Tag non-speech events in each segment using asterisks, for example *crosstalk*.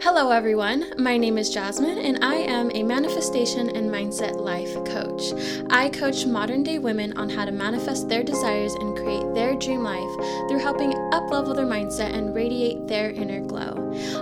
Hello, everyone. My name is Jasmine, and I am a manifestation and mindset life coach. I coach modern day women on how to manifest their desires and create their dream life through helping uplevel their mindset and radiate their inner glow.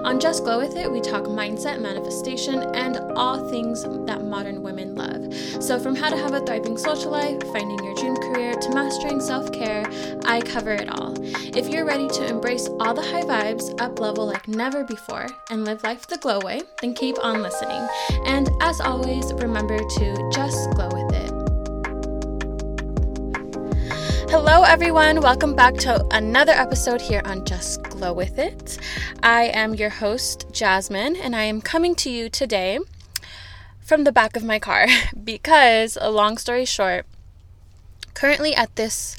On Just Glow With It, we talk mindset, manifestation, and all things that modern women love. So, from how to have a thriving social life, finding your dream career, to mastering self care, I cover it all. If you're ready to embrace all the high vibes, up level like never before, and live life the glow way, then keep on listening. And as always, remember to just glow with it. Hello, everyone. Welcome back to another episode here on Just Glow With It. I am your host, Jasmine, and I am coming to you today from the back of my car *laughs* because, a long story short, currently at this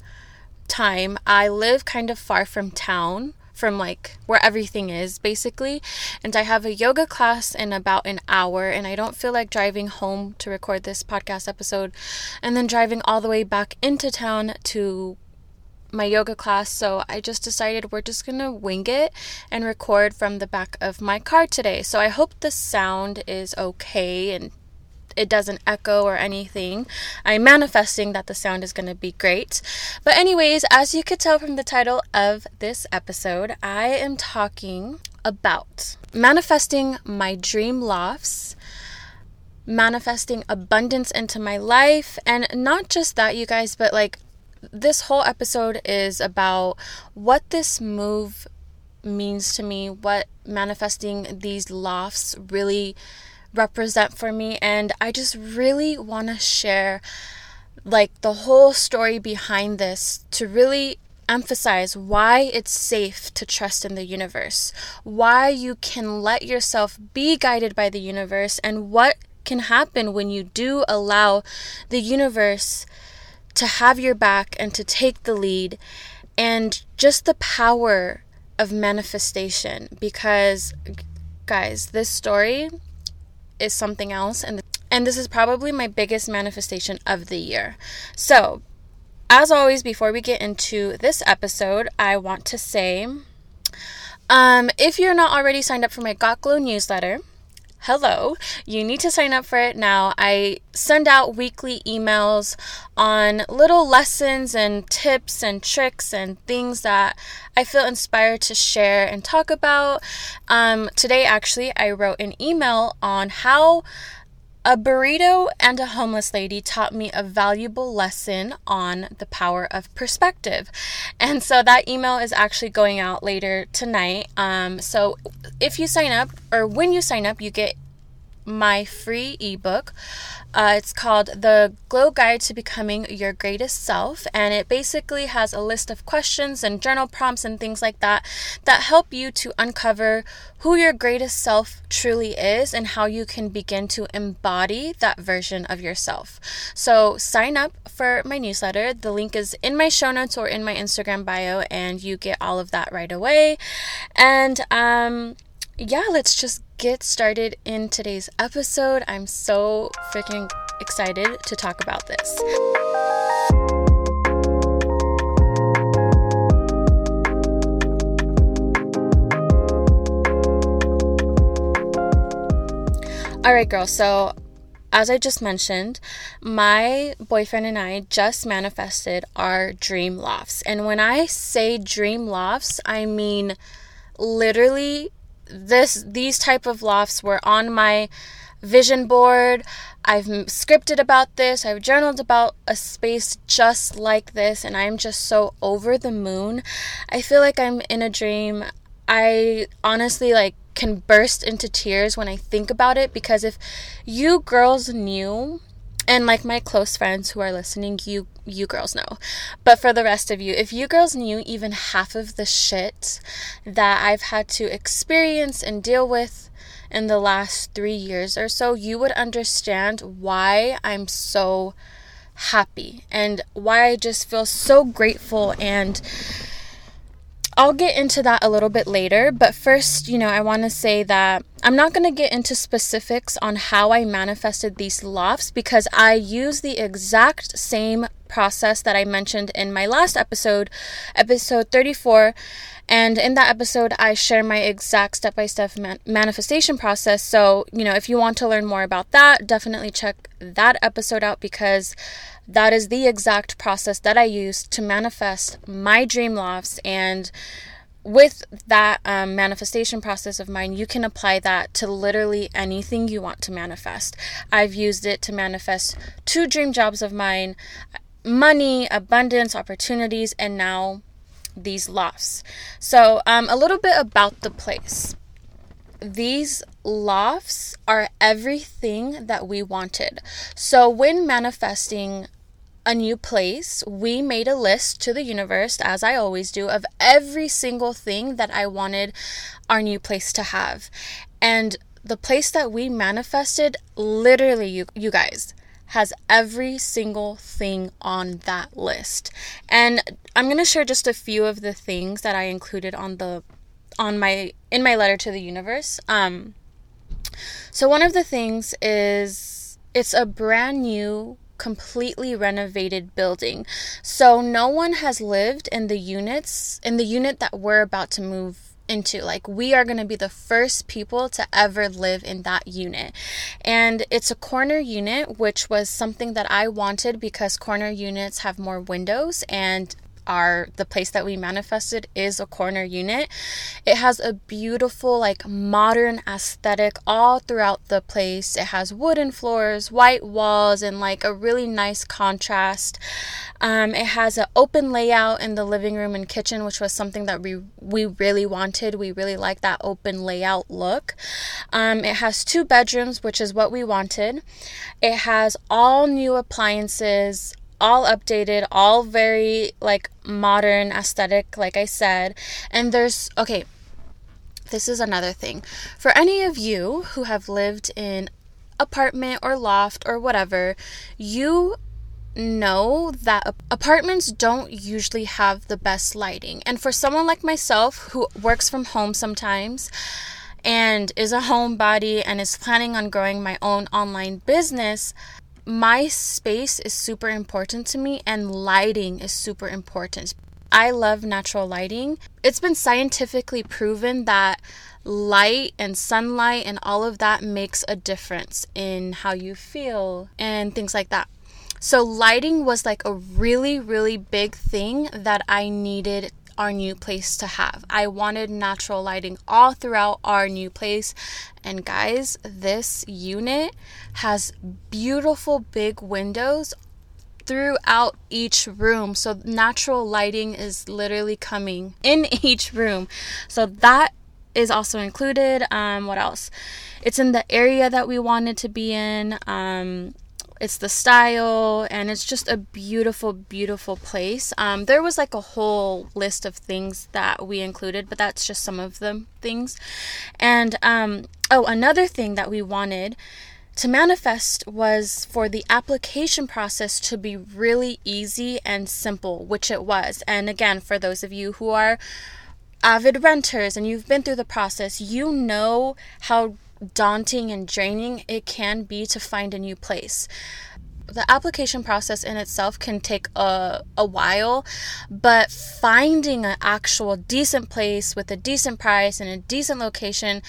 time, I live kind of far from town from like where everything is basically. And I have a yoga class in about an hour, and I don't feel like driving home to record this podcast episode and then driving all the way back into town to my yoga class. So I just decided we're just gonna wing it and record from the back of my car today. So I hope the sound is okay and it doesn't echo or anything. I'm manifesting that the sound is going to be great. But, anyways, as you could tell from the title of this episode, I am talking about manifesting my dream lofts manifesting abundance into my life. And not just that, you guys, but like this whole episode is about what this move means to me, what manifesting these lofts really represent for me and I just really want to share like the whole story behind this to really emphasize why it's safe to trust in the universe, why you can let yourself be guided by the universe, and what can happen when you do allow the universe to have your back and to take the lead, and just the power of manifestation. Because, guys, this story is something else and and this is probably my biggest manifestation of the year. So, as always before we get into this episode, I want to say um, if you're not already signed up for my Got Glow newsletter, hello, you need to sign up for it now. I send out weekly emails on little lessons and tips and tricks and things that I feel inspired to share and talk about. Um, today, actually, I wrote an email on how a burrito and a homeless lady taught me a valuable lesson on the power of perspective. And so that email is actually going out later tonight. Um, so if you sign up, or when you sign up, you get my free ebook uh, it's called The Glow Guide to Becoming Your Greatest Self, and it basically has a list of questions and journal prompts and things like that that help you to uncover who your greatest self truly is and how you can begin to embody that version of yourself. So, sign up for my newsletter. The link is in my show notes or in my Instagram bio, and you get all of that right away. And, um, yeah, let's just get started in today's episode. I'm so freaking excited to talk about this. All right, girls. So as I just mentioned, my boyfriend and I just manifested our dream lofts. And when I say dream lofts, I mean literally this these type of lofts were on my vision board. I've scripted about this. I've journaled about a space just like this and I'm just so over the moon. I feel like I'm in a dream. I honestly like can burst into tears when I think about it because if you girls knew and like my close friends who are listening, you you girls know. But for the rest of you, if you girls knew even half of the shit that I've had to experience and deal with in the last 3 years or so, you would understand why I'm so happy and why I just feel so grateful and I'll get into that a little bit later, but first, you know, I want to say that I'm not going to get into specifics on how I manifested these lofts because I use the exact same process that I mentioned in my last episode, episode 34. And in that episode, I share my exact step by step manifestation process. So, you know, if you want to learn more about that, definitely check that episode out because that is the exact process that I use to manifest my dream lofts. And with that um, manifestation process of mine, you can apply that to literally anything you want to manifest. I've used it to manifest two dream jobs of mine money, abundance, opportunities, and now these lofts. So, um, a little bit about the place. These lofts are everything that we wanted. So, when manifesting a new place, we made a list to the universe, as I always do, of every single thing that I wanted our new place to have. And the place that we manifested, literally, you, you guys, has every single thing on that list. And I'm going to share just a few of the things that I included on the on my in my letter to the universe. Um so one of the things is it's a brand new completely renovated building. So no one has lived in the units, in the unit that we're about to move into. Like, we are going to be the first people to ever live in that unit. And it's a corner unit, which was something that I wanted because corner units have more windows and our the place that we manifested is a corner unit. It has a beautiful like modern aesthetic all throughout the place. It has wooden floors, white walls and like a really nice contrast. Um, it has an open layout in the living room and kitchen, which was something that we we really wanted. We really like that open layout look. Um, it has two bedrooms, which is what we wanted. It has all new appliances, all updated, all very like modern aesthetic, like I said. And there's okay, this is another thing. For any of you who have lived in apartment or loft or whatever, you know that apartments don't usually have the best lighting. And for someone like myself who works from home sometimes, and is a homebody and is planning on growing my own online business, my space is super important to me and lighting is super important. I love natural lighting. It's been scientifically proven that light and sunlight and all of that makes a difference in how you feel and things like that. So, lighting was like a really, really big thing that I needed our new place to have. I wanted natural lighting all throughout our new place. And guys, this unit has beautiful big windows throughout each room. So natural lighting is literally coming in *laughs* each room. So that is also included. Um, what else? It's in the area that we wanted to be in. Um, it's the style and it's just a beautiful beautiful place. Um, there was like a whole list of things that we included but that's just some of the things. And um, oh another thing that we wanted to manifest was for the application process to be really easy and simple which it was. And again for those of you who are avid renters and you've been through the process you know how daunting and draining it can be to find a new place. The application process in itself can take a, a while, but finding an actual decent place with a decent price and a decent location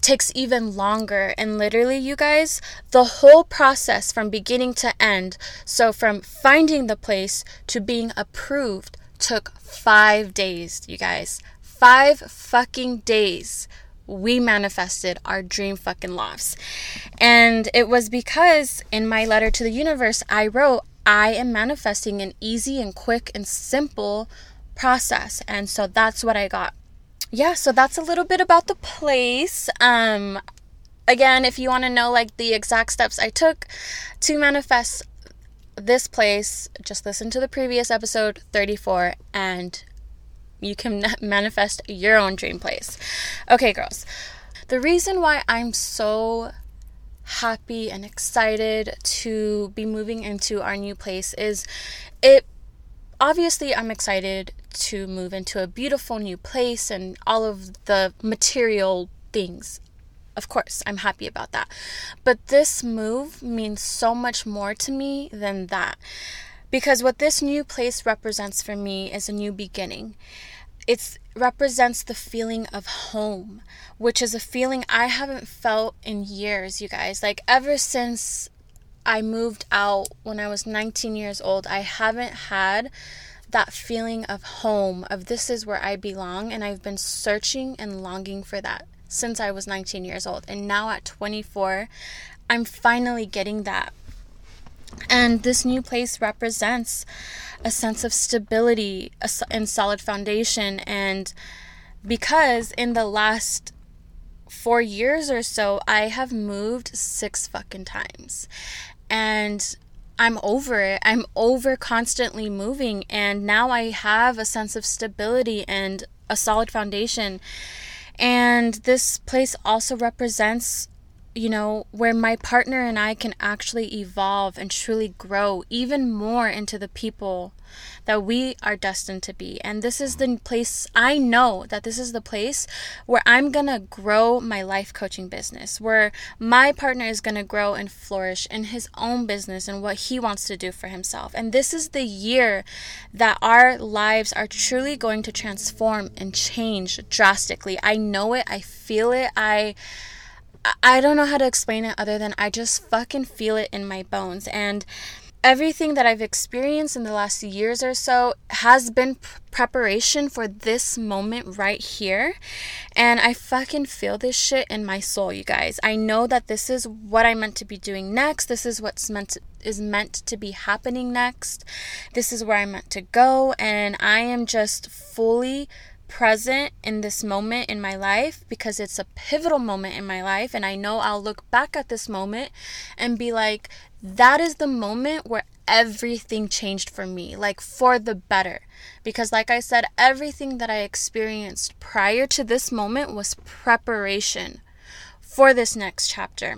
takes even longer. And literally, you guys, the whole process from beginning to end, so from finding the place to being approved, took five days, you guys. Five fucking days we manifested our dream fucking lofts. And it was because in my letter to the universe, I wrote, I am manifesting an easy and quick and simple process. And so that's what I got. Yeah, so that's a little bit about the place. Um again, if you want to know like the exact steps I took to manifest this place, just listen to the previous episode 34 and you can *laughs* manifest your own dream place. Okay, girls. The reason why I'm so happy and excited to be moving into our new place is it obviously I'm excited to move into a beautiful new place and all of the material things. Of course, I'm happy about that. But this move means so much more to me than that. Because what this new place represents for me is a new beginning. It represents the feeling of home, which is a feeling I haven't felt in years, you guys. Like, ever since I moved out when I was 19 years old, I haven't had that feeling of home, of this is where I belong. And I've been searching and longing for that since I was 19 years old. And now at 24, I'm finally getting that. And this new place represents a sense of stability and solid foundation. And because in the last four years or so, I have moved six fucking times. And I'm over it. I'm over constantly moving. And now I have a sense of stability and a solid foundation. And this place also represents you know, where my partner and I can actually evolve and truly grow even more into the people that we are destined to be. And this is the place, I know that this is the place where I'm gonna grow my life coaching business, where my partner is gonna grow and flourish in his own business and what he wants to do for himself. And this is the year that our lives are truly going to transform and change drastically. I know it, I feel it, I I don't know how to explain it other than I just fucking feel it in my bones. And everything that I've experienced in the last years or so has been preparation for this moment right here. And I fucking feel this shit in my soul, you guys. I know that this is what I'm meant to be doing next. This is what's meant to, is meant to be happening next. This is where I'm meant to go and I am just fully present in this moment in my life because it's a pivotal moment in my life. And I know I'll look back at this moment and be like, that is the moment where everything changed for me, like for the better. Because, like I said, everything that I experienced prior to this moment was preparation for this next chapter.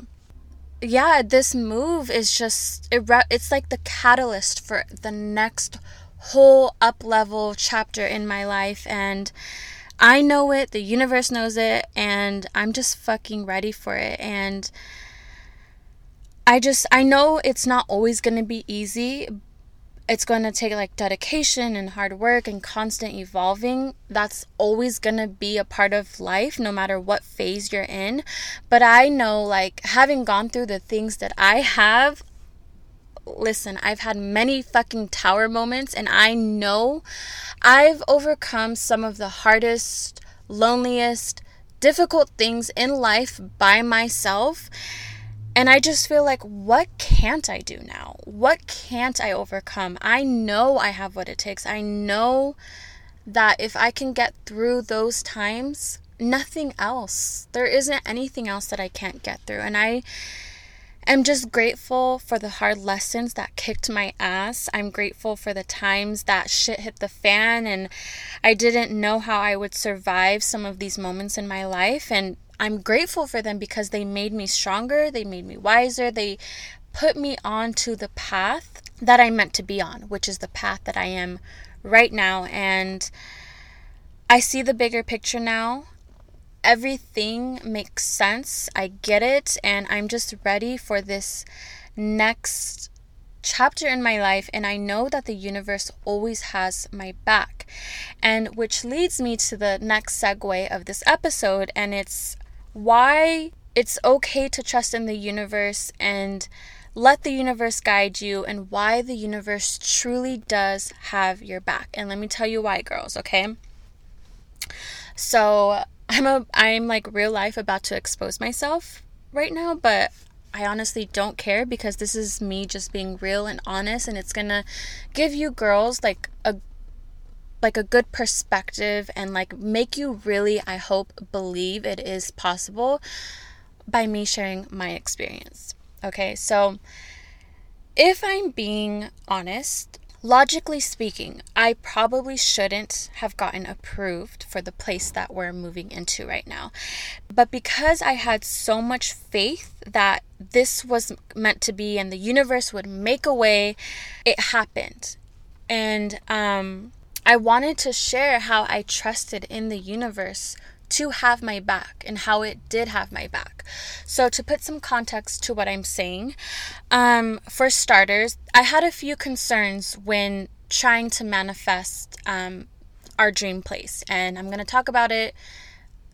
Yeah, this move is just, it, it's like the catalyst for the next whole up level chapter in my life and I know it, the universe knows it, and I'm just fucking ready for it. And I just, I know it's not always to be easy. It's to take like dedication and hard work and constant evolving. That's always to be a part of life, no matter what phase you're in. But I know, like, having gone through the things that I have, listen, I've had many fucking tower moments, and I know I've overcome some of the hardest, loneliest, difficult things in life by myself. And I just feel like, what can't I do now? What can't I overcome? I know I have what it takes. I know that if I can get through those times, nothing else, there isn't anything else that I can't get through. And I I'm just grateful for the hard lessons that kicked my ass. I'm grateful for the times that shit hit the fan and I didn't know how I would survive some of these moments in my life. And I'm grateful for them because they made me stronger, they made me wiser, they put me onto the path that I meant to be on, which is the path that I am right now. And I see the bigger picture now everything makes sense. I get it. And I'm just ready for this next chapter in my life. And I know that the universe always has my back. And which leads me to the next segue of this episode. And it's why it's okay to trust in the universe and let the universe guide you and why the universe truly does have your back. And let me tell you why, girls, okay? So, I'm a I'm like real life about to expose myself right now, but I honestly don't care because this is me just being real and honest and it's going to give you girls like a like a good perspective and like make you really I hope believe it is possible by me sharing my experience. Okay? So if I'm being honest, logically speaking, I probably shouldn't have gotten approved for the place that we're moving into right now. But because I had so much faith that this was meant to be and the universe would make a way, it happened. And um, I wanted to share how I trusted in the universe to have my back and how it did have my back. So, to put some context to what I'm saying, um, for starters, I had a few concerns when trying to manifest um, our dream place, and I'm going to talk about it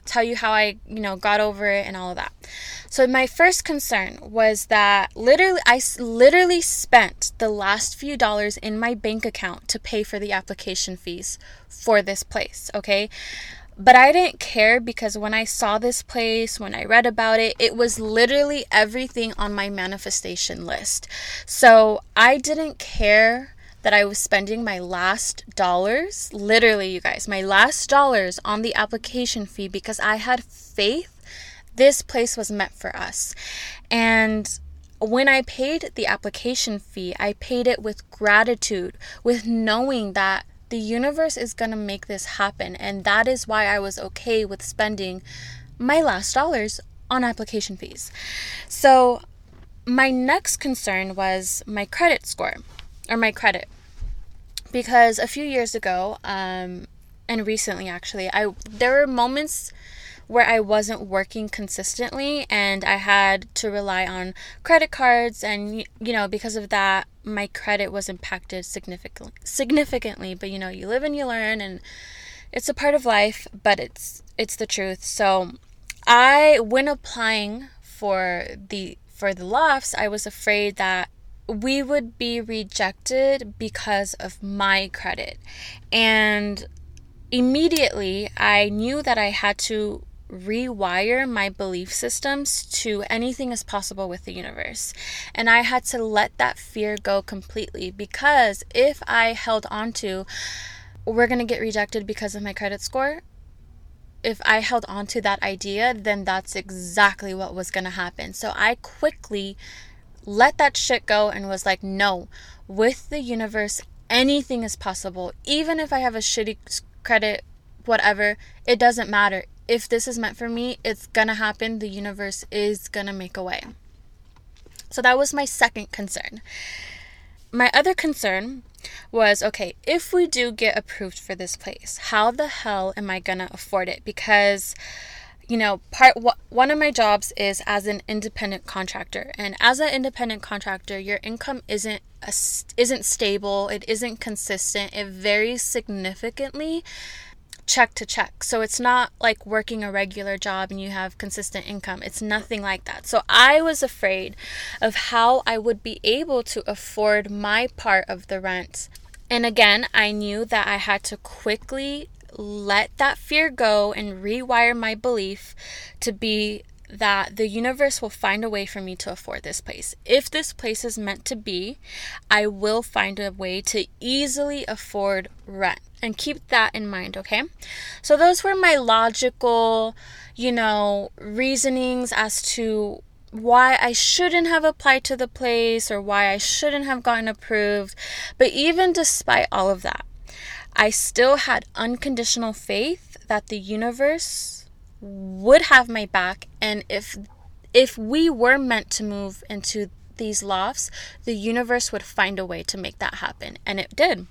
tell you how I, you know, got over it and all of that. So my first concern was that literally I literally spent the last few dollars in my bank account to pay for the application fees for this place, okay? But I didn't care because when I saw this place, when I read about it, it was literally everything on my manifestation list. So I didn't care that I was spending my last dollars, literally, you guys, my last dollars on the application fee because I had faith this place was meant for us. And when I paid the application fee, I paid it with gratitude, with knowing that the universe is going to make this happen. And that is why I was okay with spending my last dollars on application fees. So, my next concern was my credit score or my credit. Because a few years ago, um, and recently actually, I there were moments where I wasn't working consistently and I had to rely on credit cards and you know because of that my credit was impacted significantly significantly. But you know you live and you learn and it's a part of life but it's it's the truth. So I when applying for the for the lofts I was afraid that we would be rejected because of my credit. And immediately I knew that I had to rewire my belief systems to anything is possible with the universe. And I had to let that fear go completely because if I held on to, we're going to get rejected because of my credit score, if I held on to that idea, then that's exactly what was going to happen. So I quickly let that shit go and was like, no, with the universe, anything is possible. Even if I have a shitty credit, whatever, it doesn't matter if this is meant for me, it's gonna happen. The universe is gonna make a way. So that was my second concern. My other concern was okay, if we do get approved for this place, how the hell am I gonna afford it? Because you know, part one of my jobs is as an independent contractor, and as an independent contractor, your income isn't a, isn't stable, it isn't consistent, it varies significantly check to check. So it's not like working a regular job and you have consistent income. It's nothing like that. So I was afraid of how I would be able to afford my part of the rent. And again, I knew that I had to quickly let that fear go and rewire my belief to be that the universe will find a way for me to afford this place. If this place is meant to be, I will find a way to easily afford rent and keep that in mind, okay? So those were my logical, you know, reasonings as to why I shouldn't have applied to the place or why I shouldn't have gotten approved. But even despite all of that, I still had unconditional faith that the universe would have my back and if if we were meant to move into these lofts, the universe would find a way to make that happen and it did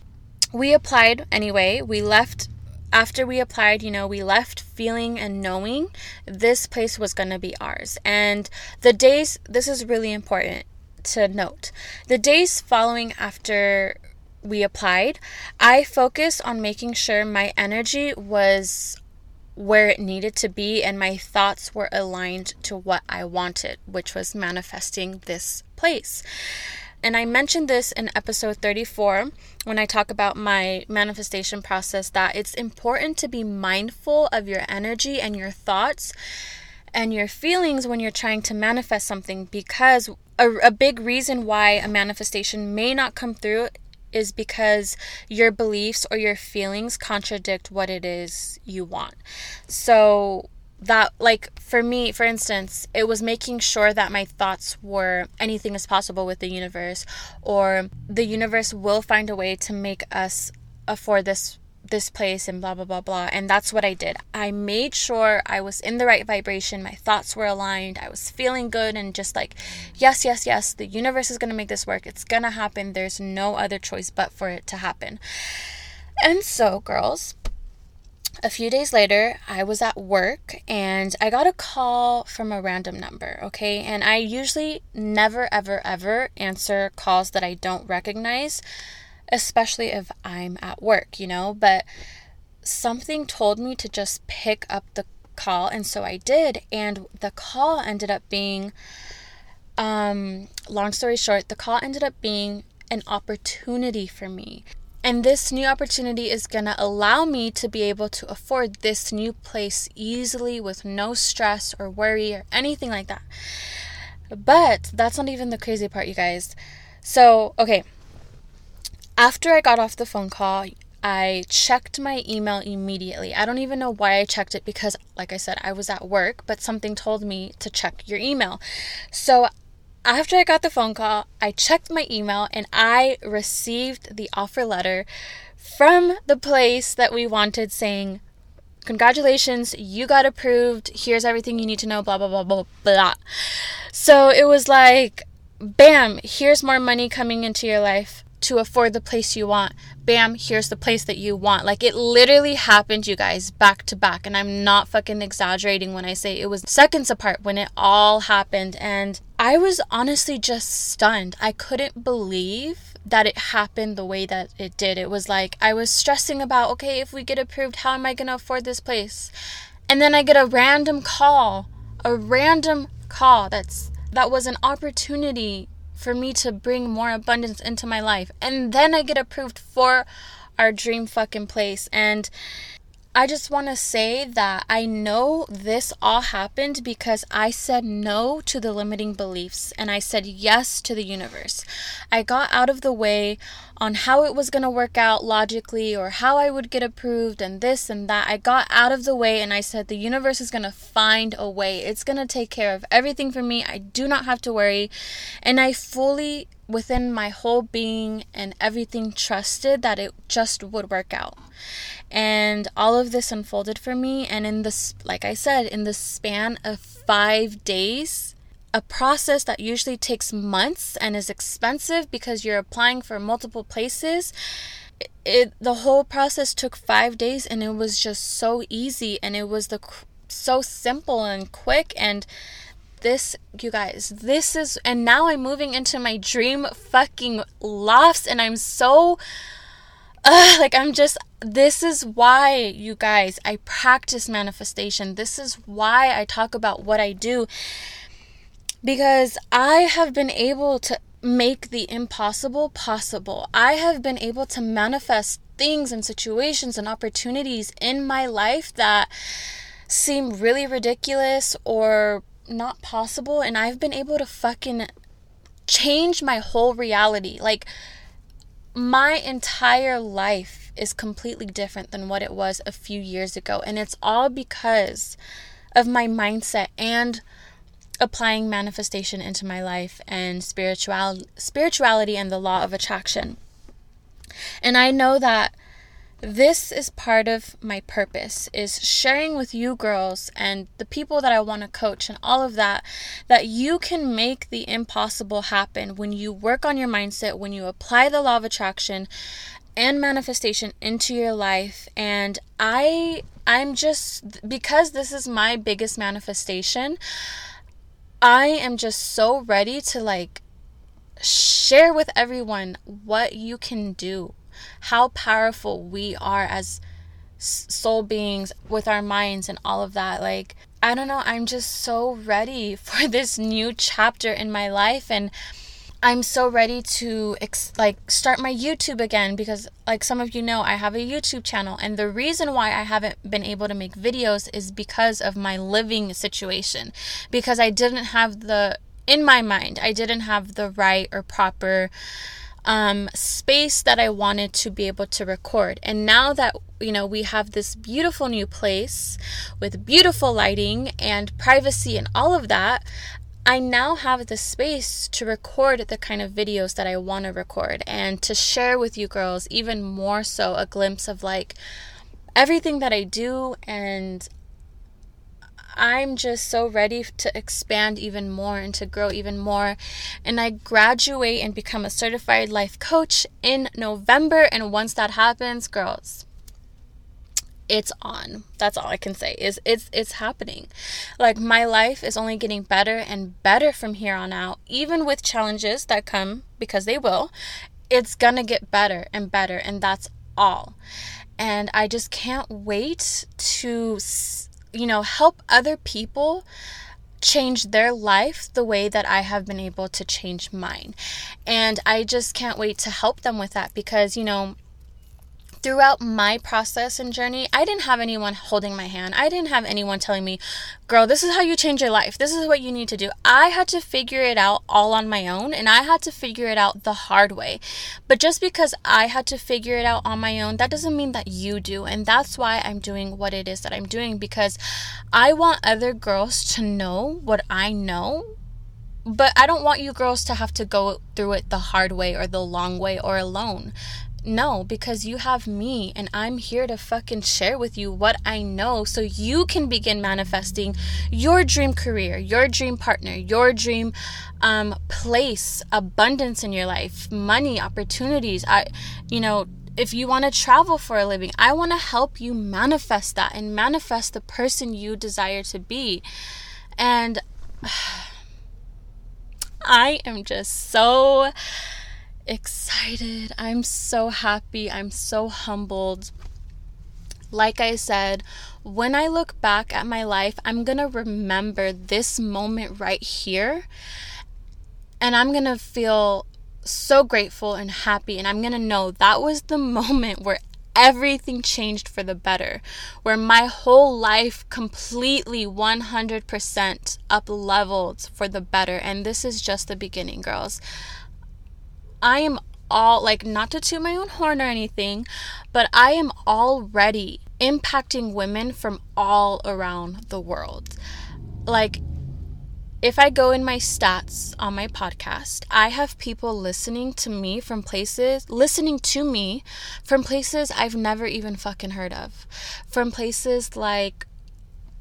we applied anyway. We left after we applied, you know, we left feeling and knowing this place was going to be ours. And the days, this is really important to note. The days following after we applied, I focused on making sure my energy was where it needed to be, and my thoughts were aligned to what I wanted, which was manifesting this place. And I mentioned this in episode 34 when I talk about my manifestation process that it's important to be mindful of your energy and your thoughts and your feelings when you're trying to manifest something because a, a big reason why a manifestation may not come through is because your beliefs or your feelings contradict what it is you want. So, that like for me for instance it was making sure that my thoughts were anything is possible with the universe or the universe will find a way to make us afford this this place and blah blah blah blah and that's what I did. I made sure I was in the right vibration, my thoughts were aligned, I was feeling good and just like yes, yes, yes, the universe is going to make this work. It's going to happen. There's no other choice but for it to happen. And so, girls, a few days later, I was at work and I got a call from a random number, okay? And I usually never, ever, ever answer calls that I don't recognize especially if I'm at work, you know, but something told me to just pick up the call and so I did and the call ended up being um long story short, the call ended up being an opportunity for me. And this new opportunity is going to allow me to be able to afford this new place easily with no stress or worry or anything like that. But that's not even the crazy part, you guys. So, okay, after I got off the phone call, I checked my email immediately. I don't even know why I checked it because, like I said, I was at work, but something told me to check your email. So after I got the phone call, I checked my email and I received the offer letter from the place that we wanted saying, Congratulations, you got approved. Here's everything you need to know, blah, blah, blah, blah, blah. So it was like, bam, here's more money coming into your life to afford the place you want. Bam, here's the place that you want. Like it literally happened, you guys, back to back. And I'm not fucking exaggerating when I say it was seconds apart when it all happened. And I was honestly just stunned. I couldn't believe that it happened the way that it did. It was like I was stressing about, okay, if we get approved, how am I going to afford this place? And then I get a random call, a random call that's that was an opportunity for me to bring more abundance into my life. And then I get approved for our dream fucking place. And I just want to say that I know this all happened because I said no to the limiting beliefs and I said yes to the universe. I got out of the way on how it was going to work out logically or how I would get approved and this and that. I got out of the way and I said the universe is going to find a way. It's going to take care of everything for me. I do not have to worry. And I fully within my whole being and everything trusted that it just would work out. And all of this unfolded for me. And in this, like I said, in the span of five days, a process that usually takes months and is expensive because you're applying for multiple places. It the whole process took 5 days and it was just so easy and it was the so simple and quick and this, you guys, this is, and now I'm moving into my dream fucking lofts, and I'm so, uh, *sighs* like, I'm just, this is why, you guys, I practice manifestation. This is why I talk about what I do, because I have been able to make the impossible possible. I have been able to manifest things and situations and opportunities in my life that seem really ridiculous or not possible and I've been able to fucking change my whole reality. Like my entire life is completely different than what it was a few years ago and it's all because of my mindset and applying manifestation into my life and spiritual spirituality and the law of attraction. And I know that this is part of my purpose is sharing with you girls and the people that I want to coach and all of that that you can make the impossible happen when you work on your mindset when you apply the law of attraction and manifestation into your life and I I'm just because this is my biggest manifestation I am just so ready to like share with everyone what you can do how powerful we are as soul beings with our minds and all of that. Like, I don't know, I'm just so ready *laughs* for this new chapter in my life and I'm so ready to ex- like start my YouTube again because like some of you know I have a YouTube channel and the reason why I haven't been able to make videos is because of my living situation because I didn't have the in my mind I didn't have the right or proper um, space that I wanted to be able to record. And now that, you know, we have this beautiful new place with beautiful lighting and privacy and all of that, I now have the space to record the kind of videos that I want to record and to share with you girls even more so a glimpse of like everything that I do and I'm just so ready to expand even more and to grow even more. And I graduate and become a certified life coach in November. And once that happens, girls, it's on. That's all I can say. Is it's it's happening. Like my life is only getting better and better from here on out, even with challenges that come because they will. It's going to get better and better and that's all. And I just can't wait to you know, help other people change their life the way that I have been able to change mine. And I just can't wait to help them with that because, you know, throughout my process and journey, I didn't have anyone holding my hand. I didn't have anyone telling me, girl, this is how you change your life. This is what you need to do. I had to figure it out all on my own and I had to figure it out the hard way. But just because I had to figure it out on my own, that doesn't mean that you do. And that's why I'm doing what it is that I'm doing because I want other girls to know what I know but I don't want you girls to have to go through it the hard way or the long way or alone. No, because you have me and I'm here to fucking share with you what I know so you can begin manifesting your dream career, your dream partner, your dream um, place, abundance in your life, money, opportunities. I, you know, if you want to travel for a living, I want to help you manifest that and manifest the person you desire to be. And *sighs* I am just so excited. I'm so happy. I'm so humbled. Like I said, when I look back at my life, I'm going to remember this moment right here. And I'm going to feel so grateful and happy. And I'm going to know that was the moment where everything changed for the better, where my whole life completely 100% up leveled for the better. And this is just the beginning, girls. I am all like not to toot my own horn or anything, but I am already impacting women from all around the world. Like if I go in my stats on my podcast, I have people listening to me from places, listening to me from places I've never even fucking heard of. From places like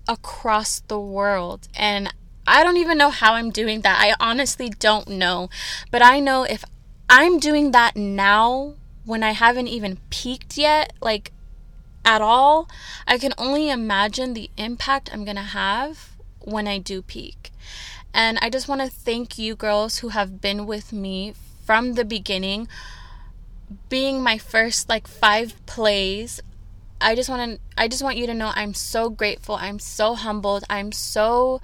across the world. And I don't even know how I'm doing that. I honestly don't know. But I know if I'm doing that now when I haven't even peaked yet, like at all. I can only imagine the impact I'm going to have when I do peak. And I just want to thank you girls who have been with me from the beginning, being my first like five plays. I just want to I just want you to know I'm so grateful. I'm so humbled. I'm so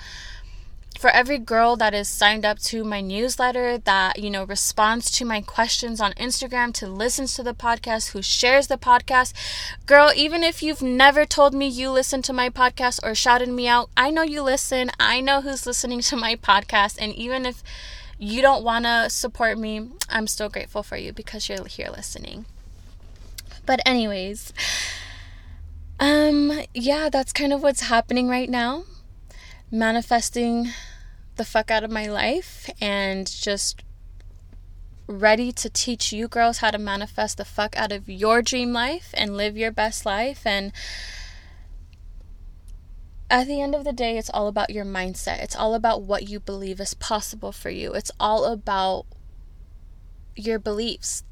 for every girl that is signed up to my newsletter, that, you know, responds to my questions on Instagram, to listens to the podcast, who shares the podcast. Girl, even if you've never told me you listen to my podcast or shouted me out, I know you listen. I know who's listening to my podcast. And even if you don't want to support me, I'm still grateful for you because you're here listening. But, anyways, um, yeah, that's kind of what's happening right now manifesting the fuck out of my life and just ready to teach you girls how to manifest the fuck out of your dream life and live your best life and at the end of the day, it's all about your mindset. It's all about what you believe is possible for you. It's all about your beliefs.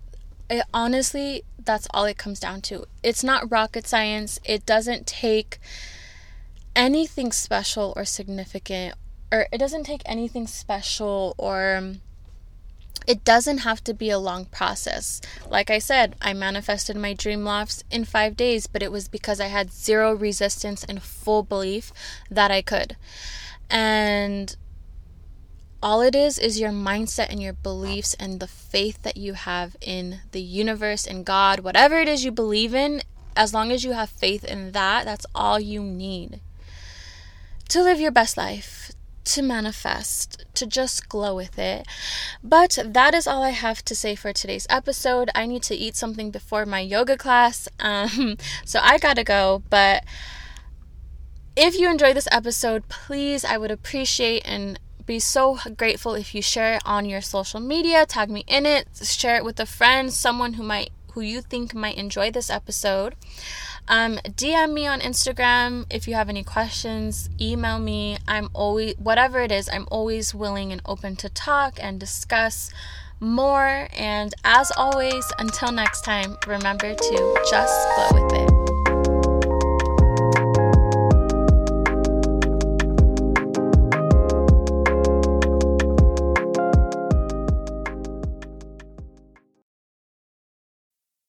It, honestly, that's all it comes down to. It's not rocket science. It doesn't take anything special or significant or it doesn't take anything special or um, it doesn't have to be a long process. Like I said, I manifested my dream lofts in five days, but it was because I had zero resistance and full belief that I could. And all it is is your mindset and your beliefs and the faith that you have in the universe and God, whatever it is you believe in, as long as you have faith in that, that's all you need to live your best life, to manifest, to just glow with it. But that is all I have to say for today's episode. I need to eat something before my yoga class, um, *laughs* so I gotta go. But if you enjoyed this episode, please, I would appreciate and be so grateful if you share it on your social media, tag me in it, share it with a friend, someone who might who you think might enjoy this episode. Um, DM me on Instagram if you have any questions. Email me. I'm always, whatever it is, I'm always willing and open to talk and discuss more. And as always, until next time, remember to just glow with it.